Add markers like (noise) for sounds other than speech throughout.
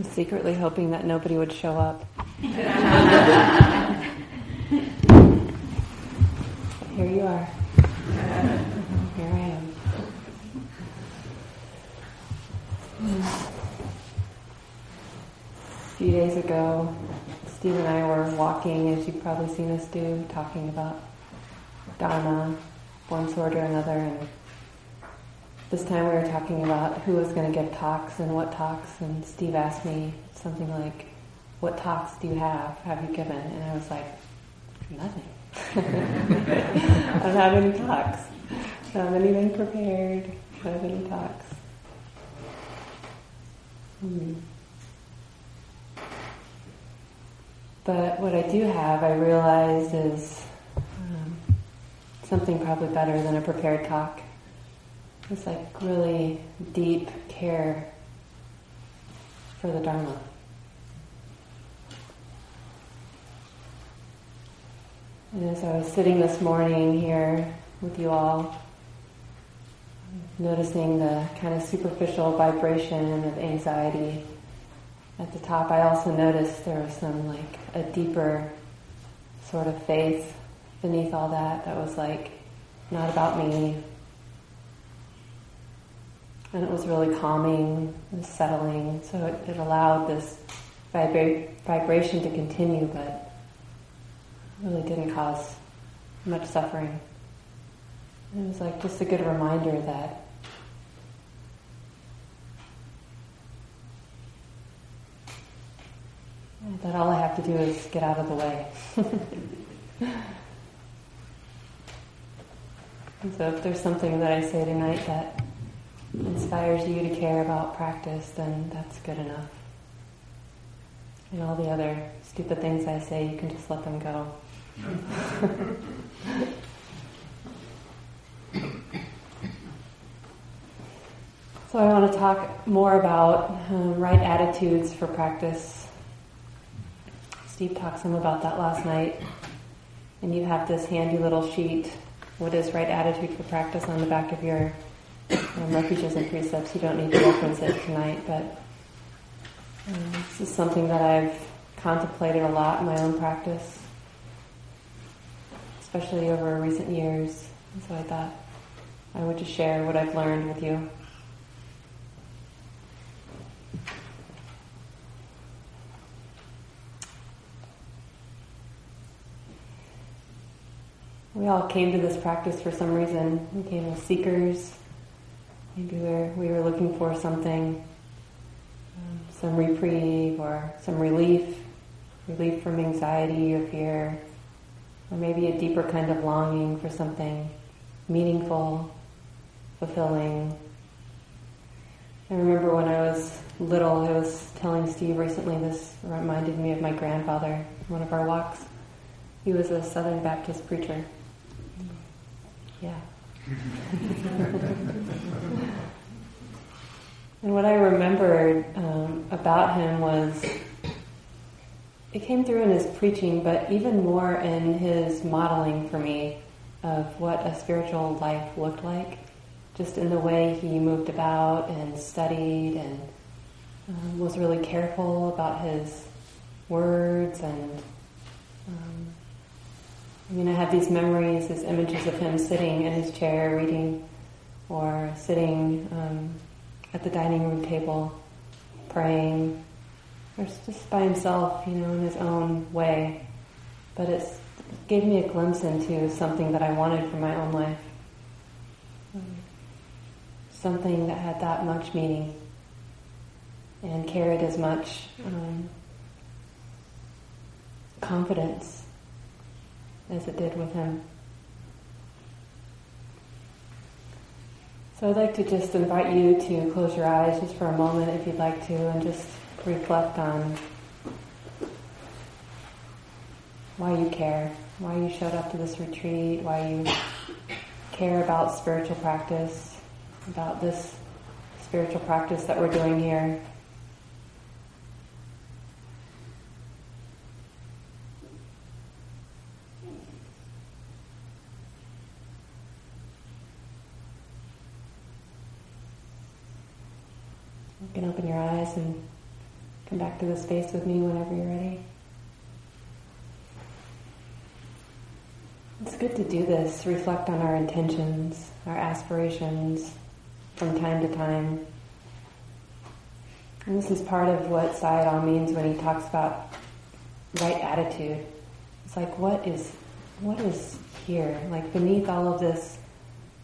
I'm secretly hoping that nobody would show up. (laughs) Here you are. Here I am. A few days ago, Steve and I were walking, as you've probably seen us do, talking about Dharma, one sort or another, and this time we were talking about who was going to give talks and what talks, and Steve asked me something like, what talks do you have, have you given? And I was like, nothing. (laughs) I don't have any talks. I don't have anything prepared. I don't have any talks. Hmm. But what I do have, I realized, is um, something probably better than a prepared talk. It's like really deep care for the Dharma. And as I was sitting this morning here with you all, noticing the kind of superficial vibration of anxiety at the top, I also noticed there was some like a deeper sort of faith beneath all that that was like not about me, and it was really calming and settling. So it, it allowed this vibra- vibration to continue, but really didn't cause much suffering. it was like just a good reminder that that all I have to do is get out of the way. (laughs) so if there's something that I say tonight that inspires you to care about practice, then that's good enough. And all the other stupid things I say, you can just let them go. so I want to talk more about um, right attitudes for practice. Steve talked some about that last night. And you have this handy little sheet, what is right attitude for practice on the back of your um, refuges and precepts. You don't need to reference it tonight, but um, this is something that I've contemplated a lot in my own practice, especially over recent years. And so I thought I would just share what I've learned with you. We all came to this practice for some reason. We came as seekers, Maybe we're, we were looking for something, um, some reprieve or some relief, relief from anxiety or fear, or maybe a deeper kind of longing for something meaningful, fulfilling. I remember when I was little, I was telling Steve recently, this reminded me of my grandfather, one of our walks. He was a Southern Baptist preacher. Yeah. (laughs) and what I remembered um, about him was it came through in his preaching, but even more in his modeling for me of what a spiritual life looked like, just in the way he moved about and studied and um, was really careful about his words and um, I mean, I have these memories, these images of him sitting in his chair reading, or sitting um, at the dining room table praying, or just by himself, you know, in his own way. But it gave me a glimpse into something that I wanted for my own life. something that had that much meaning and carried as much um, confidence as it did with him. So I'd like to just invite you to close your eyes just for a moment if you'd like to and just reflect on why you care, why you showed up to this retreat, why you care about spiritual practice, about this spiritual practice that we're doing here. You can open your eyes and Come back to the space with me whenever you're ready. It's good to do this, reflect on our intentions, our aspirations from time to time. And this is part of what Sayadaw means when he talks about right attitude. It's like what is what is here? Like beneath all of this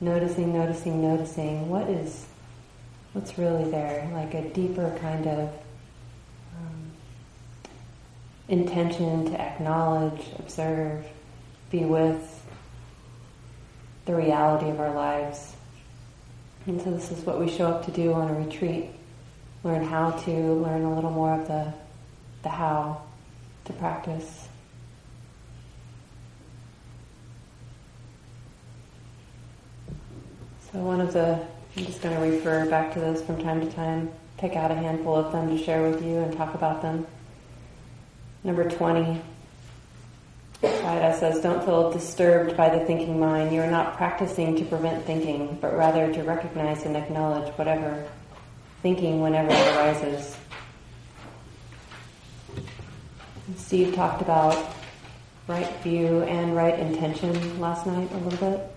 noticing, noticing, noticing, what is what's really there? Like a deeper kind of um, intention to acknowledge, observe, be with the reality of our lives. And so this is what we show up to do on a retreat. Learn how to, learn a little more of the, the how to practice. So one of the, I'm just going to refer back to those from time to time, pick out a handful of them to share with you and talk about them. Number 20, Sayadaw says, don't feel disturbed by the thinking mind. You are not practicing to prevent thinking, but rather to recognize and acknowledge whatever thinking whenever it arises. Steve talked about right view and right intention last night a little bit.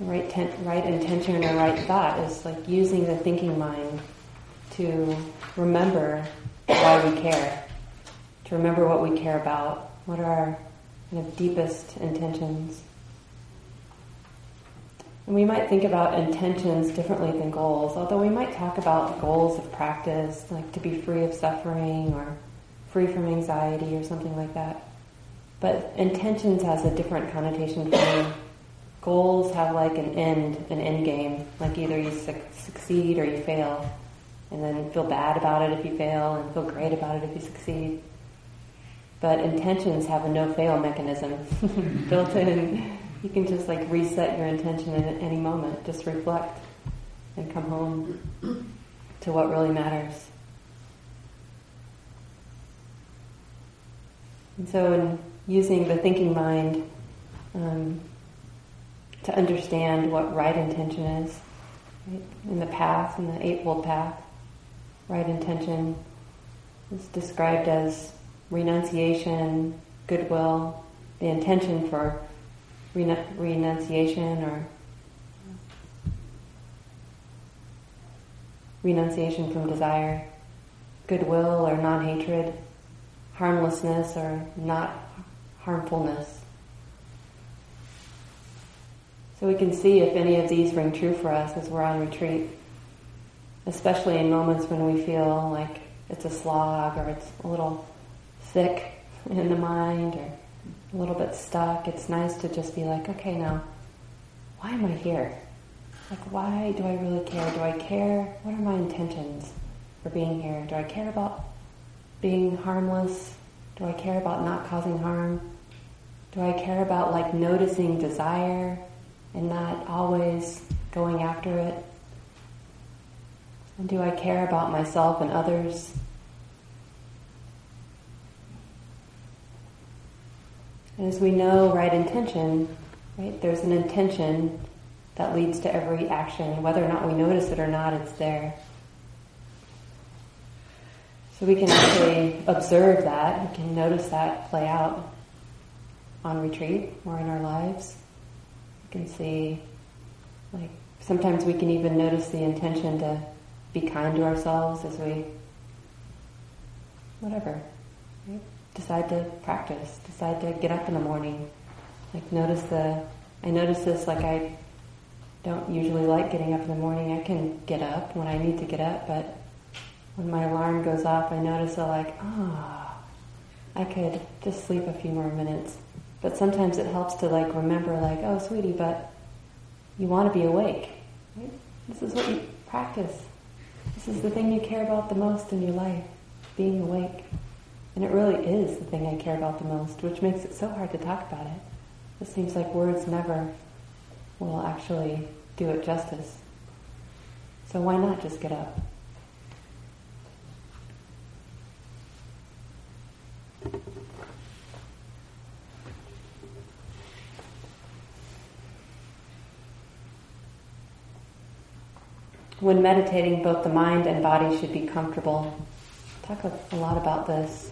Right, ten- right intention or right thought is like using the thinking mind to remember why we care to remember what we care about, what are our kind of deepest intentions. And we might think about intentions differently than goals, although we might talk about goals of practice, like to be free of suffering or free from anxiety or something like that. But intentions has a different connotation for me. Goals have like an end, an end game, like either you su- succeed or you fail, and then feel bad about it if you fail, and feel great about it if you succeed. But intentions have a no-fail mechanism (laughs) built in. You can just like reset your intention at any moment. Just reflect and come home to what really matters. And so, in using the thinking mind um, to understand what right intention is, right? in the path, in the Eightfold Path, right intention is described as renunciation, goodwill, the intention for renunciation or renunciation from desire, goodwill or non-hatred, harmlessness or not harmfulness. So we can see if any of these ring true for us as we're on retreat, especially in moments when we feel like it's a slog or it's a little thick in the mind or a little bit stuck, it's nice to just be like, okay, now, why am I here? Like, why do I really care? Do I care? What are my intentions for being here? Do I care about being harmless? Do I care about not causing harm? Do I care about like noticing desire and not always going after it? And do I care about myself and others And as we know right intention, right, there's an intention that leads to every action. Whether or not we notice it or not, it's there. So we can actually observe that, we can notice that play out on retreat or in our lives. Can see, like, sometimes we can even notice the intention to be kind to ourselves as we, whatever, right? decide to practice, decide to get up in the morning. Like notice the, I notice this like I don't usually like getting up in the morning. I can get up when I need to get up, but when my alarm goes off, I notice that like, ah, oh, I could just sleep a few more minutes. But sometimes it helps to like remember like, oh sweetie, but you want to be awake. Right? This is what you practice. This is the thing you care about the most in your life, being awake. And it really is the thing I care about the most, which makes it so hard to talk about it. It seems like words never will actually do it justice. So why not just get up? When meditating, both the mind and body should be comfortable talk a, lot about this.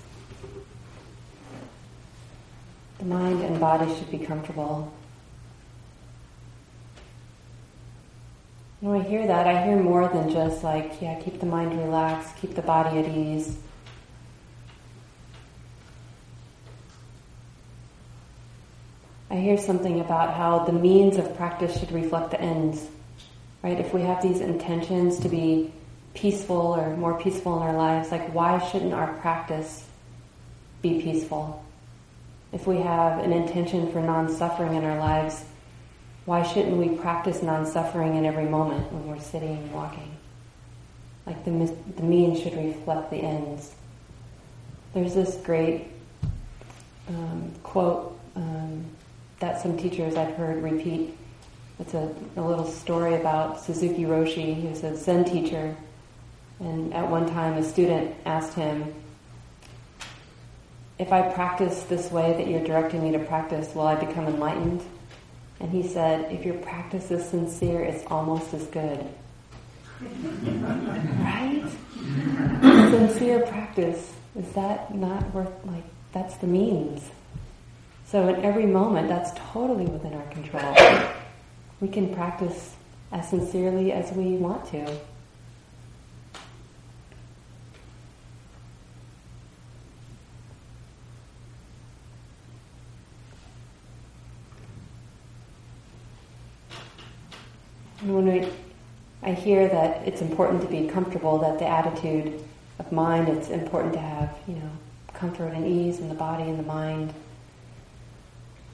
The mind and body should be comfortable. When I hear that, I hear more than just like, yeah, keep the mind relaxed, keep the body at ease. I hear something about how the means of practice should reflect the ends. Right? If we have these intentions to be peaceful or more peaceful in our lives, like why shouldn't our practice be peaceful? If we have an intention for non-suffering in our lives, why shouldn't we practice non-suffering in every moment when we're sitting and walking? Like the, the means should reflect the ends. There's this great um, quote um, that some teachers I've heard repeat. It's a, a little story about Suzuki Roshi, who's a Zen teacher. And at one time, a student asked him, If I practice this way that you're directing me to practice, will I become enlightened? And he said, If your practice is sincere, it's almost as good. (laughs) right? sincere practice, is that not worth, like, that's the means. So in every moment, that's totally within our control. We can practice as sincerely as we want to. And when we, I hear that it's important to be comfortable, that the attitude of mind, it's important to have, you know, comfort and ease in the body and the mind.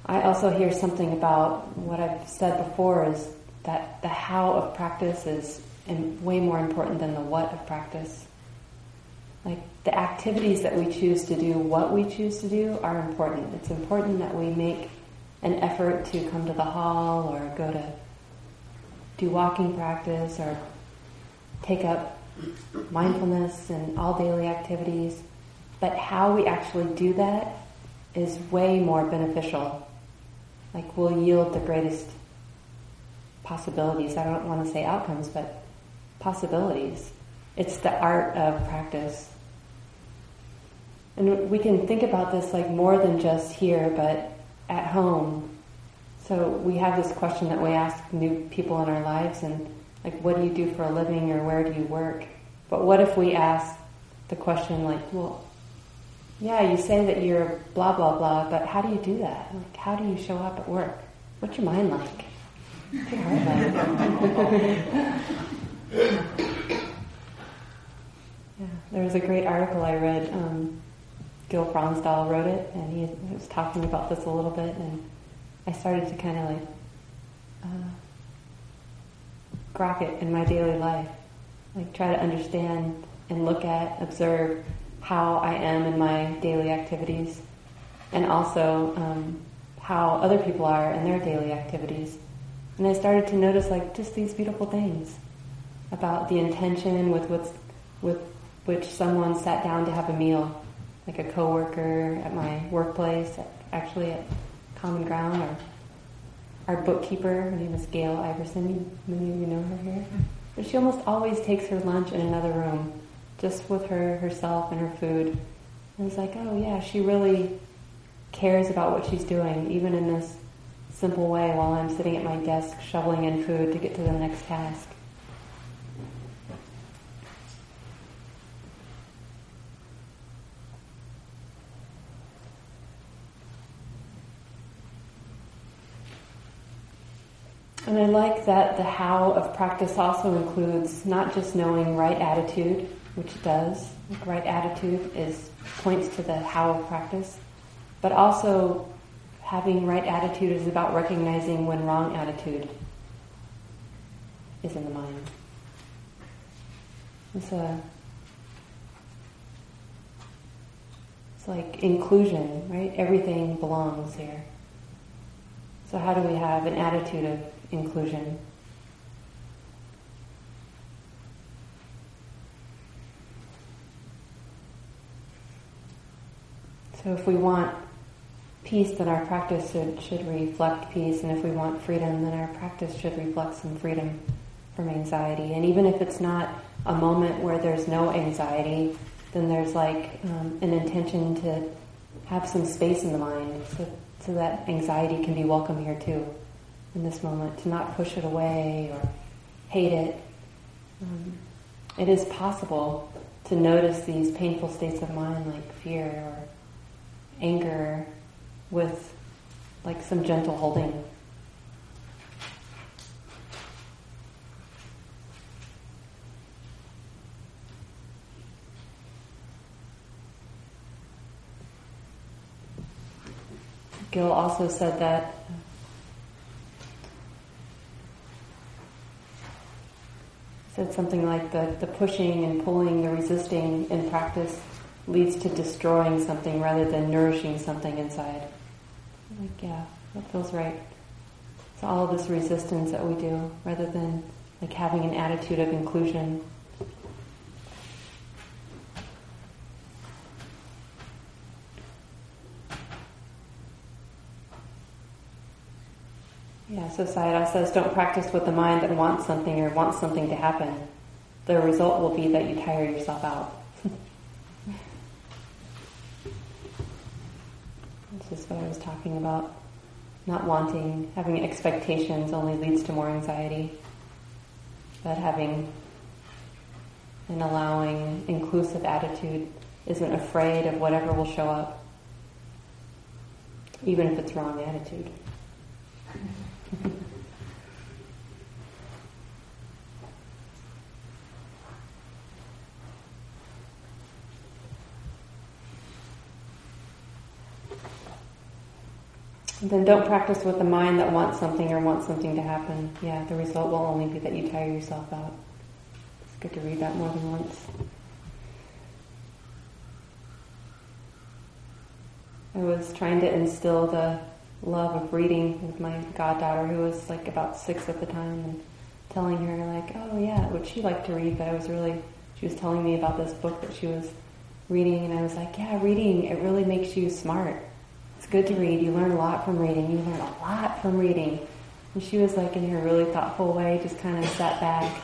I also hear something about what I've said before is that the how of practice is way more important than the what of practice. Like the activities that we choose to do, what we choose to do, are important. It's important that we make an effort to come to the hall or go to do walking practice or take up mindfulness and all daily activities. But how we actually do that is way more beneficial like will yield the greatest possibilities. I don't want to say outcomes, but possibilities. It's the art of practice. And we can think about this like more than just here, but at home. So we have this question that we ask new people in our lives and like what do you do for a living or where do you work? But what if we ask the question like, well, yeah, you say that you're blah, blah, blah, but how do you do that? Like, how do you show up at work? What's your mind like? Yeah, there was a great article I read. Um, Gil Fronsdal wrote it, and he was talking about this a little bit, and I started to kind of like uh, grok it in my daily life, like try to understand and look at, observe how I am in my daily activities, and also um, how other people are in their daily activities. And I started to notice like just these beautiful things about the intention with which, with which someone sat down to have a meal, like a coworker at my workplace, actually at Common Ground, or our bookkeeper, her name is Gail Iverson. Many of you know her here. But she almost always takes her lunch in another room just with her herself and her food. And it's like, oh yeah, she really cares about what she's doing, even in this simple way while I'm sitting at my desk shoveling in food to get to the next task. And I like that the how of practice also includes not just knowing right attitude, which does. Like right attitude is points to the how of practice, but also having right attitude is about recognizing when wrong attitude is in the mind. It's a it's like inclusion, right? Everything belongs here. So how do we have an attitude of inclusion? So if we want peace, then our practice should, should reflect peace, and if we want freedom, then our practice should reflect some freedom from anxiety. And even if it's not a moment where there's no anxiety, then there's like um, an intention to have some space in the mind so, so that anxiety can be welcome here too in this moment, to not push it away or hate it. Um, it is possible to notice these painful states of mind like fear or anger with like some gentle holding. Gil also said that said something like the, the pushing and pulling, the resisting in practice leads to destroying something rather than nourishing something inside. Like, yeah, that feels right. So all this resistance that we do, rather than like having an attitude of inclusion Yeah, so Sayadaw says don't practice with the mind that wants something or wants something to happen. The result will be that you tire yourself out. (laughs) is what I was talking about. Not wanting, having expectations only leads to more anxiety. But having an allowing, inclusive attitude isn't afraid of whatever will show up, even if it's wrong attitude. (laughs) then don't practice with a mind that wants something or wants something to happen. Yeah, the result will only be that you tire yourself out. It's good to read that more than once. I was trying to instill the love of reading with my goddaughter who was like about six at the time and telling her like, oh yeah, what she liked to read, but I was really, she was telling me about this book that she was reading and I was like, yeah, reading, it really makes you smart. It's good to read. You learn a lot from reading. You learn a lot from reading. And she was like in her really thoughtful way, just kind of sat back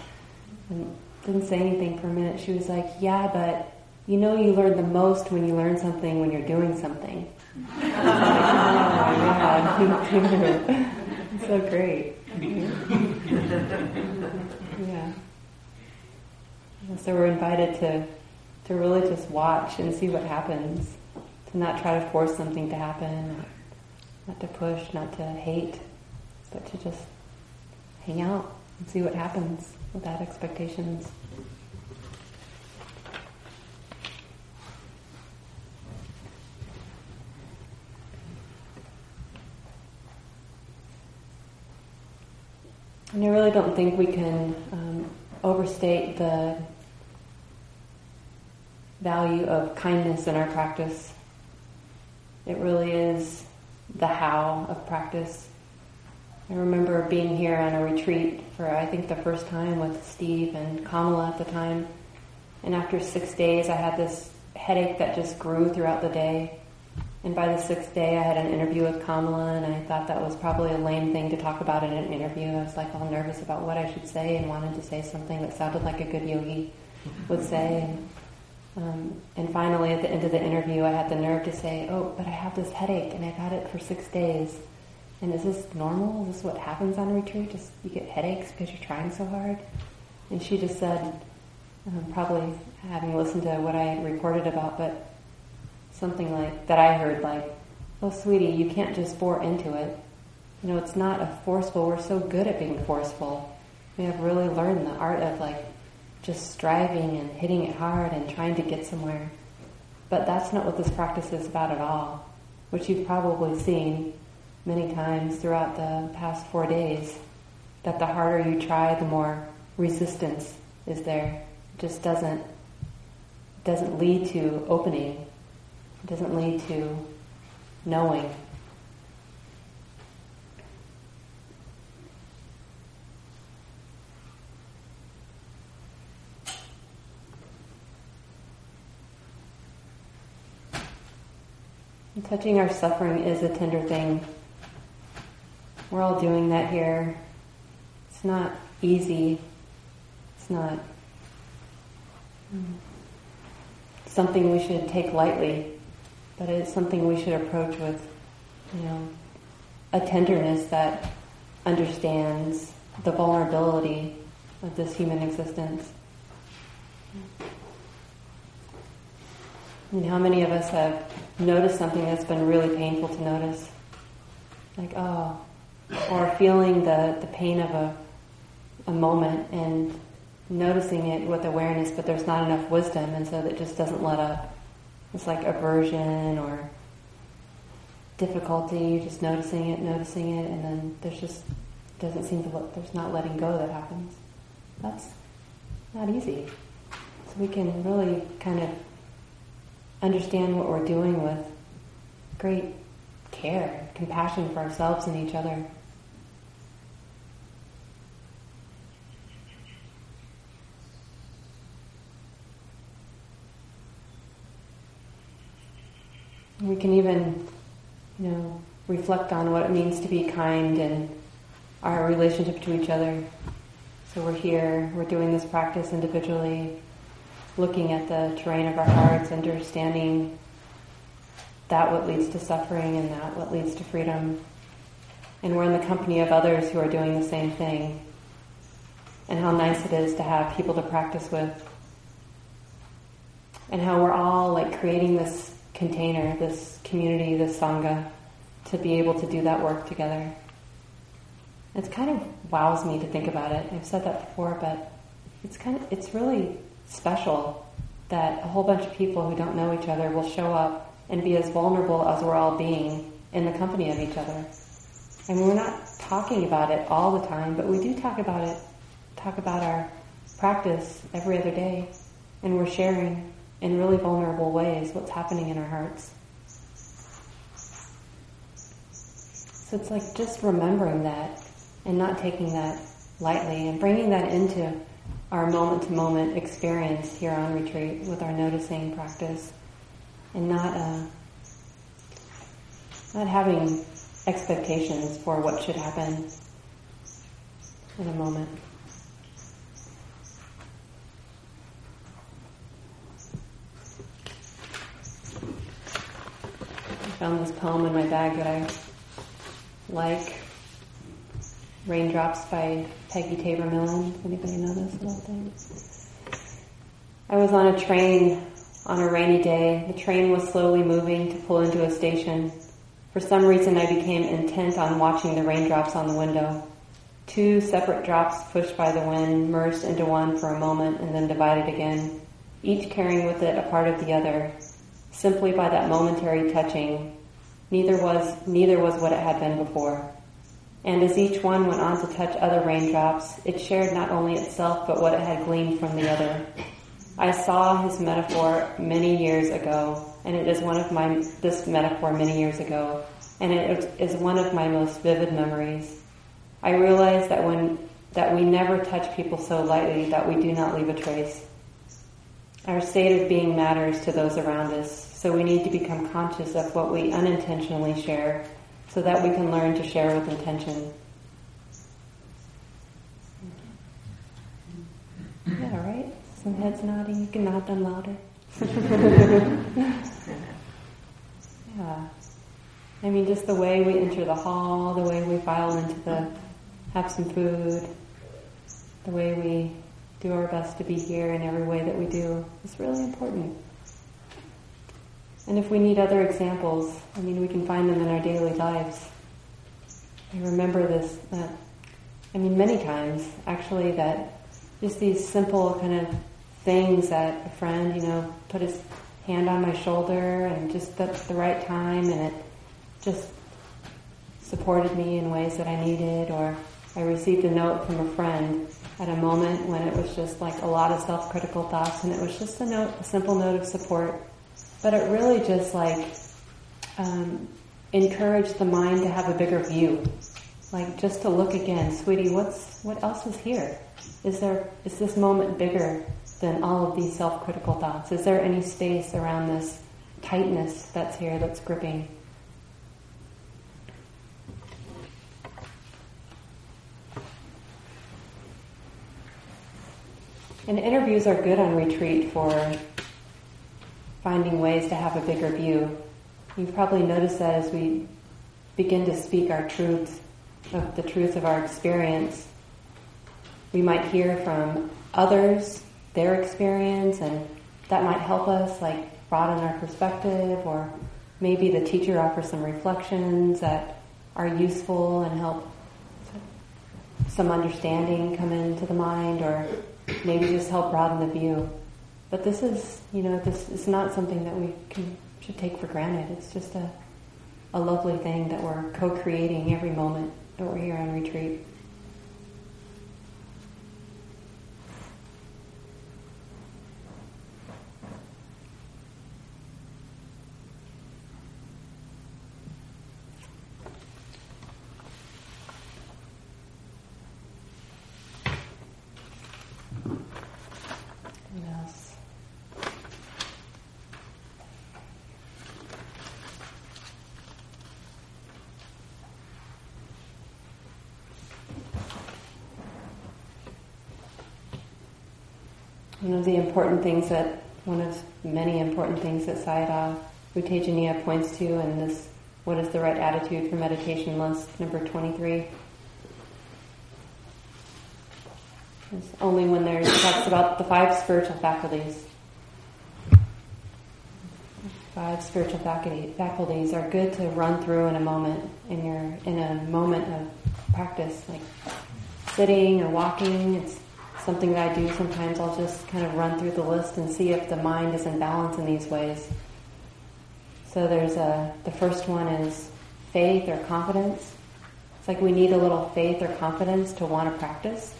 and didn't say anything for a minute. She was like, yeah, but you know you learn the most when you learn something when you're doing something. yeah, (laughs) so great. yeah. So we're invited to to really just watch and see what happens. To not try to force something to happen, not to push, not to hate, but to just hang out and see what happens without expectations. And I really don't think we can um, overstate the value of kindness in our practice. It really is the how of practice. I remember being here on a retreat for I think the first time with Steve and Kamala at the time. And after six days, I had this headache that just grew throughout the day. And by the sixth day, I had an interview with Kamala, and I thought that was probably a lame thing to talk about in an interview. I was like all nervous about what I should say and wanted to say something that sounded like a good yogi would say. And, um, and finally, at the end of the interview, I had the nerve to say, "Oh, but I have this headache, and I've had it for six days. And is this normal? Is this what happens on retreat? Just you get headaches because you're trying so hard?" And she just said, um, probably having listened to what I reported about, but something like that I heard like, "Oh, sweetie, you can't just bore into it. You know, it's not a forceful. We're so good at being forceful. We have really learned the art of like just striving and hitting it hard and trying to get somewhere. But that's not what this practice is about at all, which you've probably seen many times throughout the past four days. That the harder you try, the more resistance is there. It just doesn't doesn't lead to opening it doesn't lead to knowing. Touching our suffering is a tender thing. We're all doing that here. It's not easy. It's not. Something we should take lightly, but it's something we should approach with, you know, a tenderness that understands the vulnerability of this human existence. And how many of us have noticed something that's been really painful to notice? Like, oh, or feeling the, the pain of a, a moment and noticing it with awareness, but there's not enough wisdom, and so that just doesn't let up. It's like aversion or difficulty, just noticing it, noticing it, and then there's just doesn't seem to look, there's not letting go that happens. That's not easy. So we can really kind of understand what we're doing with great care, compassion for ourselves and each other. We can even, you know, reflect on what it means to be kind and our relationship to each other. So we're here, we're doing this practice individually, looking at the terrain of our hearts, understanding that what leads to suffering and that what leads to freedom. And we're in the company of others who are doing the same thing. And how nice it is to have people to practice with. And how we're all like creating this container, this community, this Sangha, to be able to do that work together. It's kind of wows me to think about it. I've said that before, but it's kind of, it's really special that a whole bunch of people who don't know each other will show up and be as vulnerable as we're all being in the company of each other. I And we're not talking about it all the time, but we do talk about it, talk about our practice every other day, and we're sharing in really vulnerable ways what's happening in our hearts. So it's like just remembering that and not taking that lightly and bringing that into our moment to moment experience here on retreat with our noticing practice and not uh, not having expectations for what should happen in a moment. I found this poem in my bag that I like. Raindrops by Peggy Tabor. Does anybody know this little thing? I was on a train on a rainy day. The train was slowly moving to pull into a station. For some reason, I became intent on watching the raindrops on the window. Two separate drops pushed by the wind merged into one for a moment and then divided again, each carrying with it a part of the other. Simply by that momentary touching, neither was, neither was what it had been before. And as each one went on to touch other raindrops, it shared not only itself but what it had gleaned from the other. I saw his metaphor many years ago, and it is one of my, this metaphor many years ago, and it is one of my most vivid memories. I realized that when, that we never touch people so lightly that we do not leave a trace. Our state of being matters to those around us, so we need to become conscious of what we unintentionally share so that we can learn to share with intention. Yeah, right? Some heads nodding. You can nod them louder. (laughs) yeah. I mean, just the way we enter the hall, the way we file into the, have some food, the way we do our best to be here in every way that we do is really important. And if we need other examples, I mean, we can find them in our daily lives. I remember this, uh, I mean, many times actually, that just these simple kind of things that a friend, you know, put his hand on my shoulder and just at the right time and it just supported me in ways that I needed or I received a note from a friend at a moment when it was just like a lot of self-critical thoughts and it was just a note, a simple note of support but it really just like um, encouraged the mind to have a bigger view, like just to look again, sweetie. What's what else is here? Is there is this moment bigger than all of these self-critical thoughts? Is there any space around this tightness that's here that's gripping? And interviews are good on retreat for finding ways to have a bigger view. You've probably noticed that as we begin to speak our truth, of the truth of our experience, we might hear from others their experience and that might help us like broaden our perspective or maybe the teacher offers some reflections that are useful and help some understanding come into the mind or maybe just help broaden the view. But this is, you know, this is not something that we can, should take for granted. It's just a, a lovely thing that we're co-creating every moment that we're here on retreat. One of the important things that, one of many important things that Sayadaw U Tejaniya points to in this What is the Right Attitude for Meditation list, number 23, is only when there's talks about the five spiritual faculties. Five spiritual faculty, faculties are good to run through in a moment, in your in a moment of practice, like sitting or walking. It's something that I do sometimes, I'll just kind of run through the list and see if the mind is in balance in these ways. So there's a, the first one is faith or confidence. It's like we need a little faith or confidence to want to practice.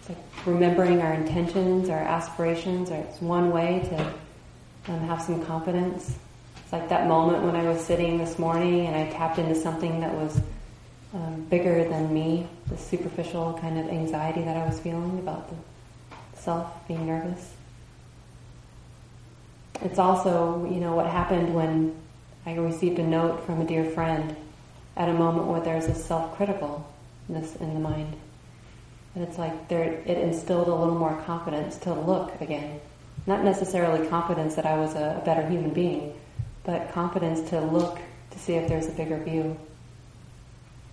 It's like remembering our intentions, our aspirations, or it's one way to um, have some confidence. It's like that moment when I was sitting this morning and I tapped into something that was um, bigger than me, the superficial kind of anxiety that I was feeling about the self being nervous. It's also, you know, what happened when I received a note from a dear friend at a moment where there's a self-criticalness in the mind. And it's like there, it instilled a little more confidence to look again. Not necessarily confidence that I was a, a better human being, but confidence to look to see if there's a bigger view.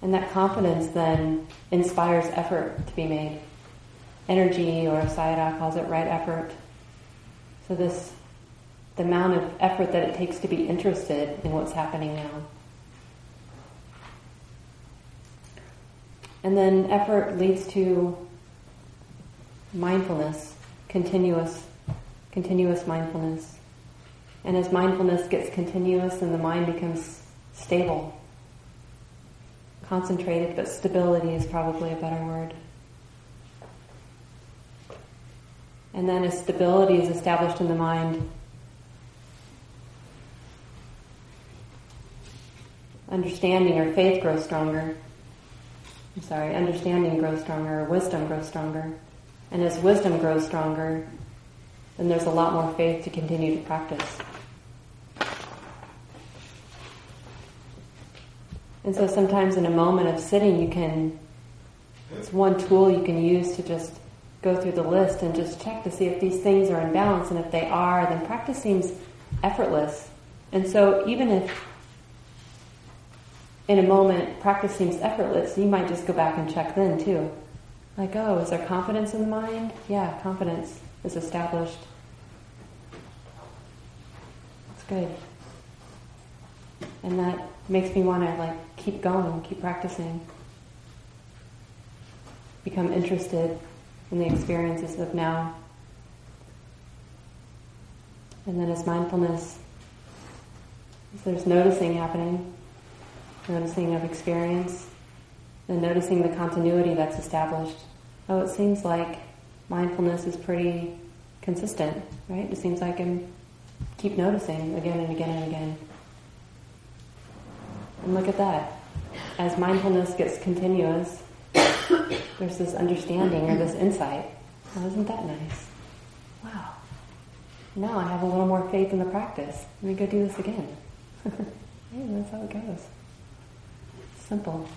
And that confidence then inspires effort to be made. Energy, or Sayadaw calls it right effort. So this, the amount of effort that it takes to be interested in what's happening now. And then effort leads to mindfulness, continuous, continuous mindfulness. And as mindfulness gets continuous and the mind becomes stable, concentrated, but stability is probably a better word. And then as stability is established in the mind, understanding or faith grows stronger. I'm sorry, understanding grows stronger, wisdom grows stronger. And as wisdom grows stronger, then there's a lot more faith to continue to practice. And so sometimes in a moment of sitting, you can, it's one tool you can use to just go through the list and just check to see if these things are in balance. And if they are, then practice seems effortless. And so even if in a moment practice seems effortless, you might just go back and check then too. Like, oh, is there confidence in the mind? Yeah, confidence is established. It's good. And that makes me want to like keep going, keep practicing, become interested in the experiences of now. And then as mindfulness, as there's noticing happening, noticing of experience, and noticing the continuity that's established. Oh, it seems like mindfulness is pretty consistent, right? It seems like I'm keep noticing again and again and again. And look at that. As mindfulness gets continuous, there's this understanding or this insight. Oh, isn't that nice? Wow. Now I have a little more faith in the practice. Let me go do this again. (laughs) yeah, that's how it goes. Simple.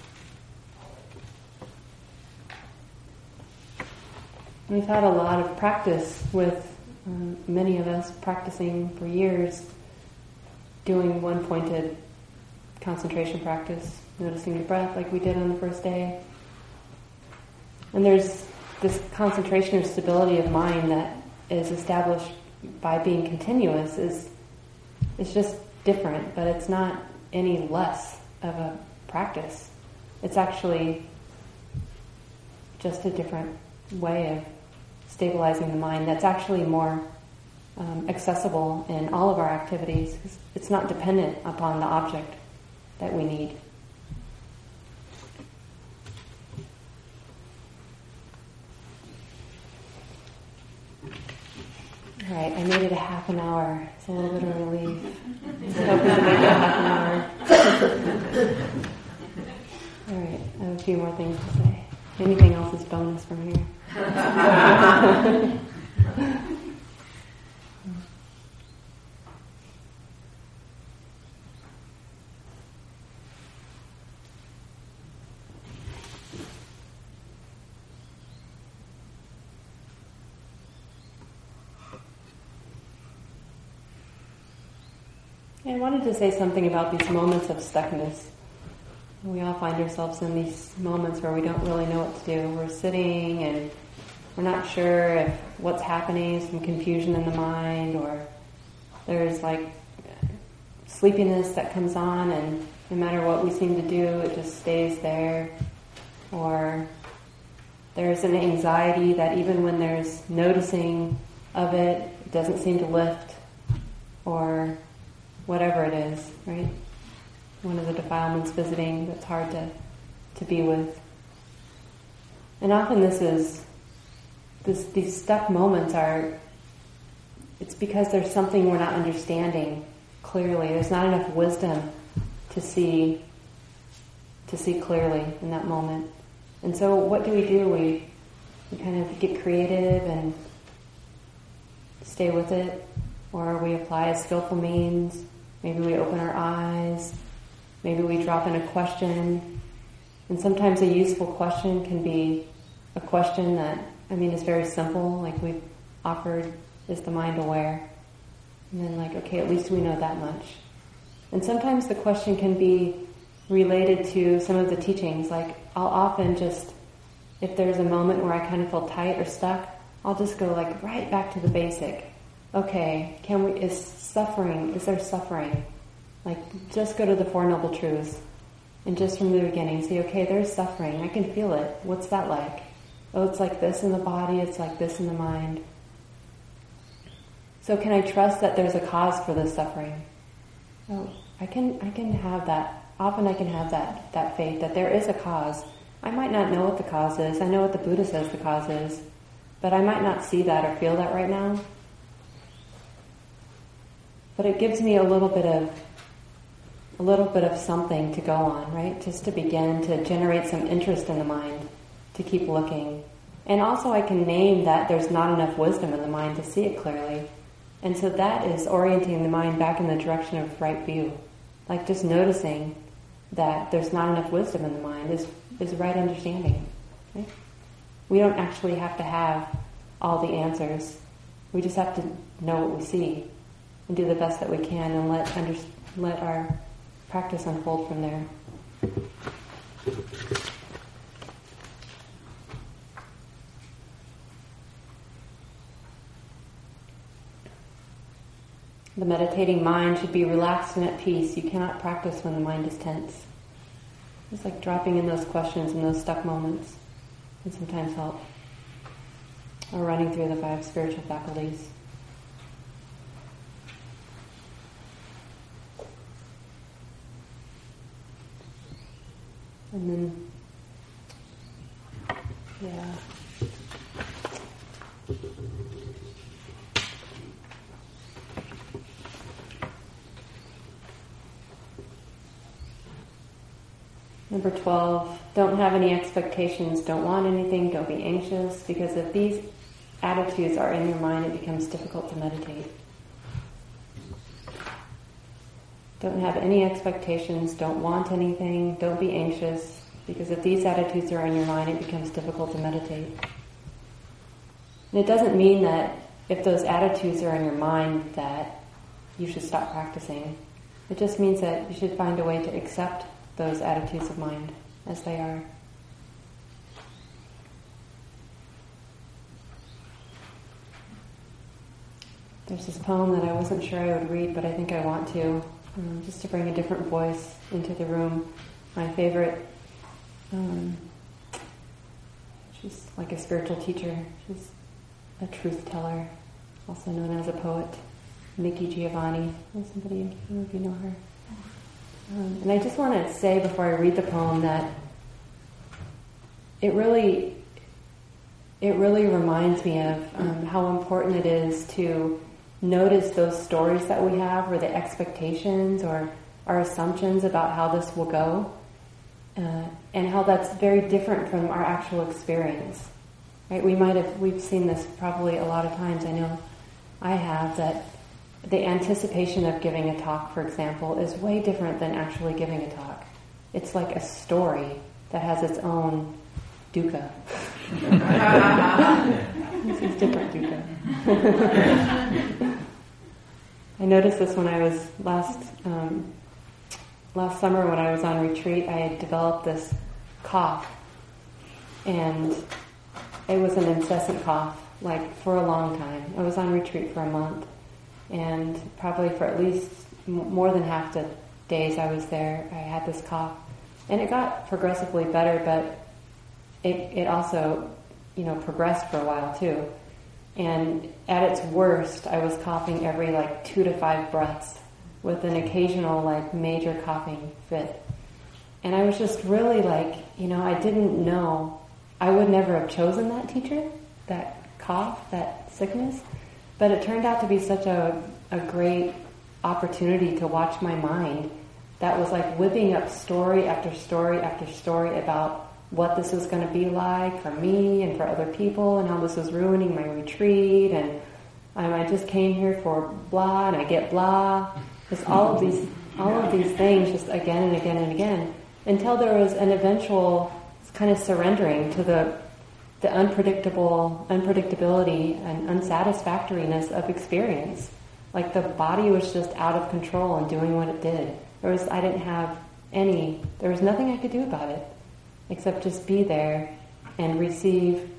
We've had a lot of practice with Um, many of us practicing for years, doing one pointed concentration practice, noticing the breath like we did on the first day. And there's this concentration or stability of mind that is established by being continuous is is just different, but it's not any less of a practice. It's actually just a different way of stabilizing the mind that's actually more um, accessible in all of our activities. It's not dependent upon the object that we need. All right, I made it a half an hour. It's a little bit of relief. I hoping to make it a half an hour. All right, I have a few more things to say. Anything else is bonus from here. (laughs) I wanted to say something about these moments of stuckness. We all find ourselves in these moments where we don't really know what to do. We're sitting and we're not sure if what's happening, some confusion in the mind, or there's like sleepiness that comes on, and no matter what we seem to do, it just stays there. Or there's an anxiety that even when there's noticing of it, it doesn't seem to lift. Or whatever it is, right? one of the defilements visiting that's hard to, to be with. And often this is, this, these stuck moments are, it's because there's something we're not understanding clearly. There's not enough wisdom to see, to see clearly in that moment. And so what do we do? We, we kind of get creative and stay with it, or we apply a skillful means. Maybe we open our eyes, Maybe we drop in a question. And sometimes a useful question can be a question that, I mean, is very simple, like we've offered, is the mind aware? And then like, okay, at least we know that much. And sometimes the question can be related to some of the teachings. Like, I'll often just, if there's a moment where I kind of feel tight or stuck, I'll just go like right back to the basic. Okay, can we, is suffering, is there suffering? Like, just go to the Four Noble Truths and just from the beginning say, okay, there's suffering. I can feel it. What's that like? Oh, it's like this in the body, it's like this in the mind. So can I trust that there's a cause for this suffering? Oh, I can, I can have that. Often I can have that, that faith that there is a cause. I might not know what the cause is. I know what the Buddha says the cause is. But I might not see that or feel that right now. But it gives me a little bit of a little bit of something to go on, right? Just to begin to generate some interest in the mind, to keep looking. And also I can name that there's not enough wisdom in the mind to see it clearly. And so that is orienting the mind back in the direction of right view. Like just noticing that there's not enough wisdom in the mind is, is right understanding. Right? We don't actually have to have all the answers. We just have to know what we see and do the best that we can and let, under, let our practice unfold from there. The meditating mind should be relaxed and at peace. You cannot practice when the mind is tense. It's like dropping in those questions in those stuck moments can sometimes help. Or running through the five spiritual faculties. And then, yeah. Number 12, don't have any expectations, don't want anything, don't be anxious, because if these attitudes are in your mind, it becomes difficult to meditate. Don't have any expectations, don't want anything, don't be anxious, because if these attitudes are in your mind, it becomes difficult to meditate. And it doesn't mean that if those attitudes are in your mind that you should stop practicing. It just means that you should find a way to accept those attitudes of mind as they are. There's this poem that I wasn't sure I would read, but I think I want to, um, just to bring a different voice into the room. My favorite, um, she's like a spiritual teacher. She's a truth teller, also known as a poet. Nikki Giovanni. Somebody, of you know her. Um, and I just want to say before I read the poem that it really, it really reminds me of um, how important it is to notice those stories that we have, or the expectations, or our assumptions about how this will go, uh, and how that's very different from our actual experience. Right? We might have we've seen this probably a lot of times. I know I have that the anticipation of giving a talk, for example, is way different than actually giving a talk. It's like a story that has its own dukkha. (laughs) this is different dukkha. (laughs) I noticed this when I was last um, last summer when I was on retreat. I had developed this cough, and it was an incessant cough, like for a long time. I was on retreat for a month, and probably for at least more than half the days I was there, I had this cough. And it got progressively better, but it, it also, you know, progressed for a while too. And at its worst, I was coughing every like two to five breaths with an occasional like major coughing fit. And I was just really like, you know, I didn't know, I would never have chosen that teacher, that cough, that sickness. But it turned out to be such a, a great opportunity to watch my mind that was like whipping up story after story after story about what this was going to be like for me and for other people and how this was ruining my retreat and um, I just came here for blah and I get blah. Just all of these, all of these things just again and again and again until there was an eventual kind of surrendering to the the unpredictable, unpredictability and unsatisfactoriness of experience. Like the body was just out of control and doing what it did. There was, I didn't have any, there was nothing I could do about it except just be there and receive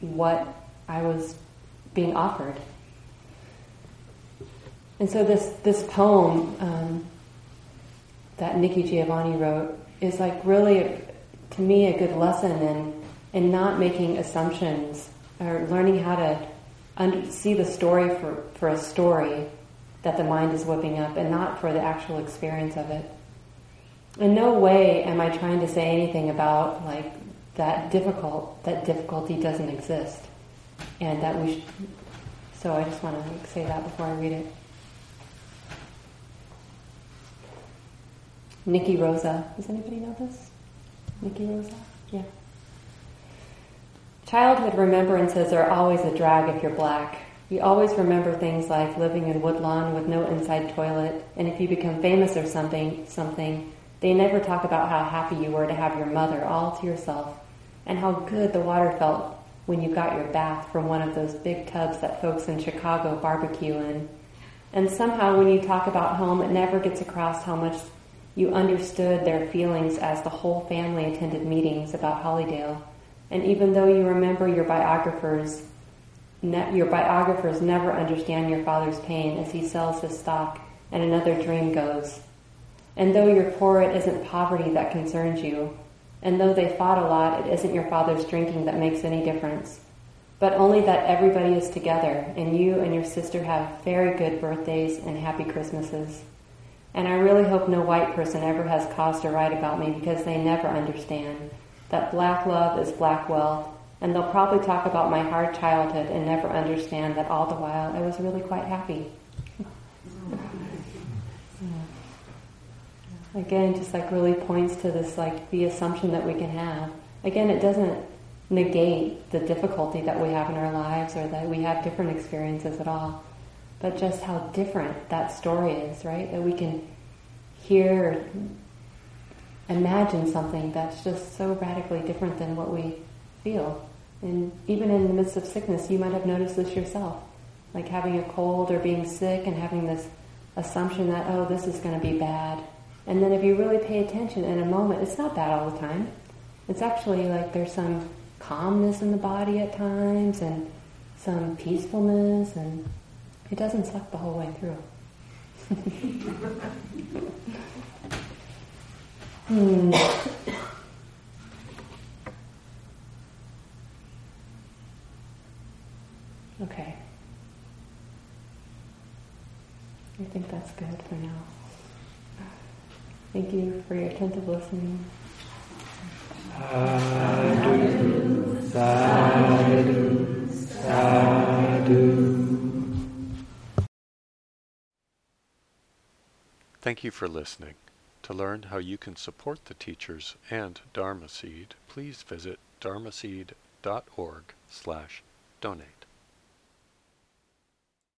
what I was being offered. And so this, this poem um, that Nikki Giovanni wrote is like really, to me, a good lesson in and not making assumptions or learning how to under, see the story for, for a story that the mind is whipping up and not for the actual experience of it. In no way am I trying to say anything about like that difficult, that difficulty doesn't exist. And that we should, so I just want to say that before I read it. Nikki Rosa. Does anybody know this? Nikki Rosa? Yeah. Childhood remembrances are always a drag if you're black. You always remember things like living in Woodlawn with no inside toilet, and if you become famous or something, something, they never talk about how happy you were to have your mother all to yourself, and how good the water felt when you got your bath from one of those big tubs that folks in Chicago barbecue in. And somehow when you talk about home, it never gets across how much you understood their feelings as the whole family attended meetings about Hollydale and even though you remember your biographers, ne- your biographers never understand your father's pain as he sells his stock and another dream goes. And though you're poor, it isn't poverty that concerns you. And though they fought a lot, it isn't your father's drinking that makes any difference. But only that everybody is together and you and your sister have very good birthdays and happy Christmases. And I really hope no white person ever has cause to write about me because they never understand that black love is black wealth, and they'll probably talk about my hard childhood and never understand that all the while I was really quite happy. Again, just like really points to this like the assumption that we can have. Again, it doesn't negate the difficulty that we have in our lives or that we have different experiences at all, but just how different that story is, right? That we can hear imagine something that's just so radically different than what we feel. And even in the midst of sickness, you might have noticed this yourself, like having a cold or being sick and having this assumption that, oh, this is going to be bad. And then if you really pay attention in a moment, it's not bad all the time. It's actually like there's some calmness in the body at times and some peacefulness, and it doesn't suck the whole way through. hmm. Okay. I think that's good for now. Thank you for your attentive listening. Sadhu, sadhu, sadhu. Thank you for listening. To learn how you can support the teachers and Dharma Seed, please visit dharmaseed.org slash donate.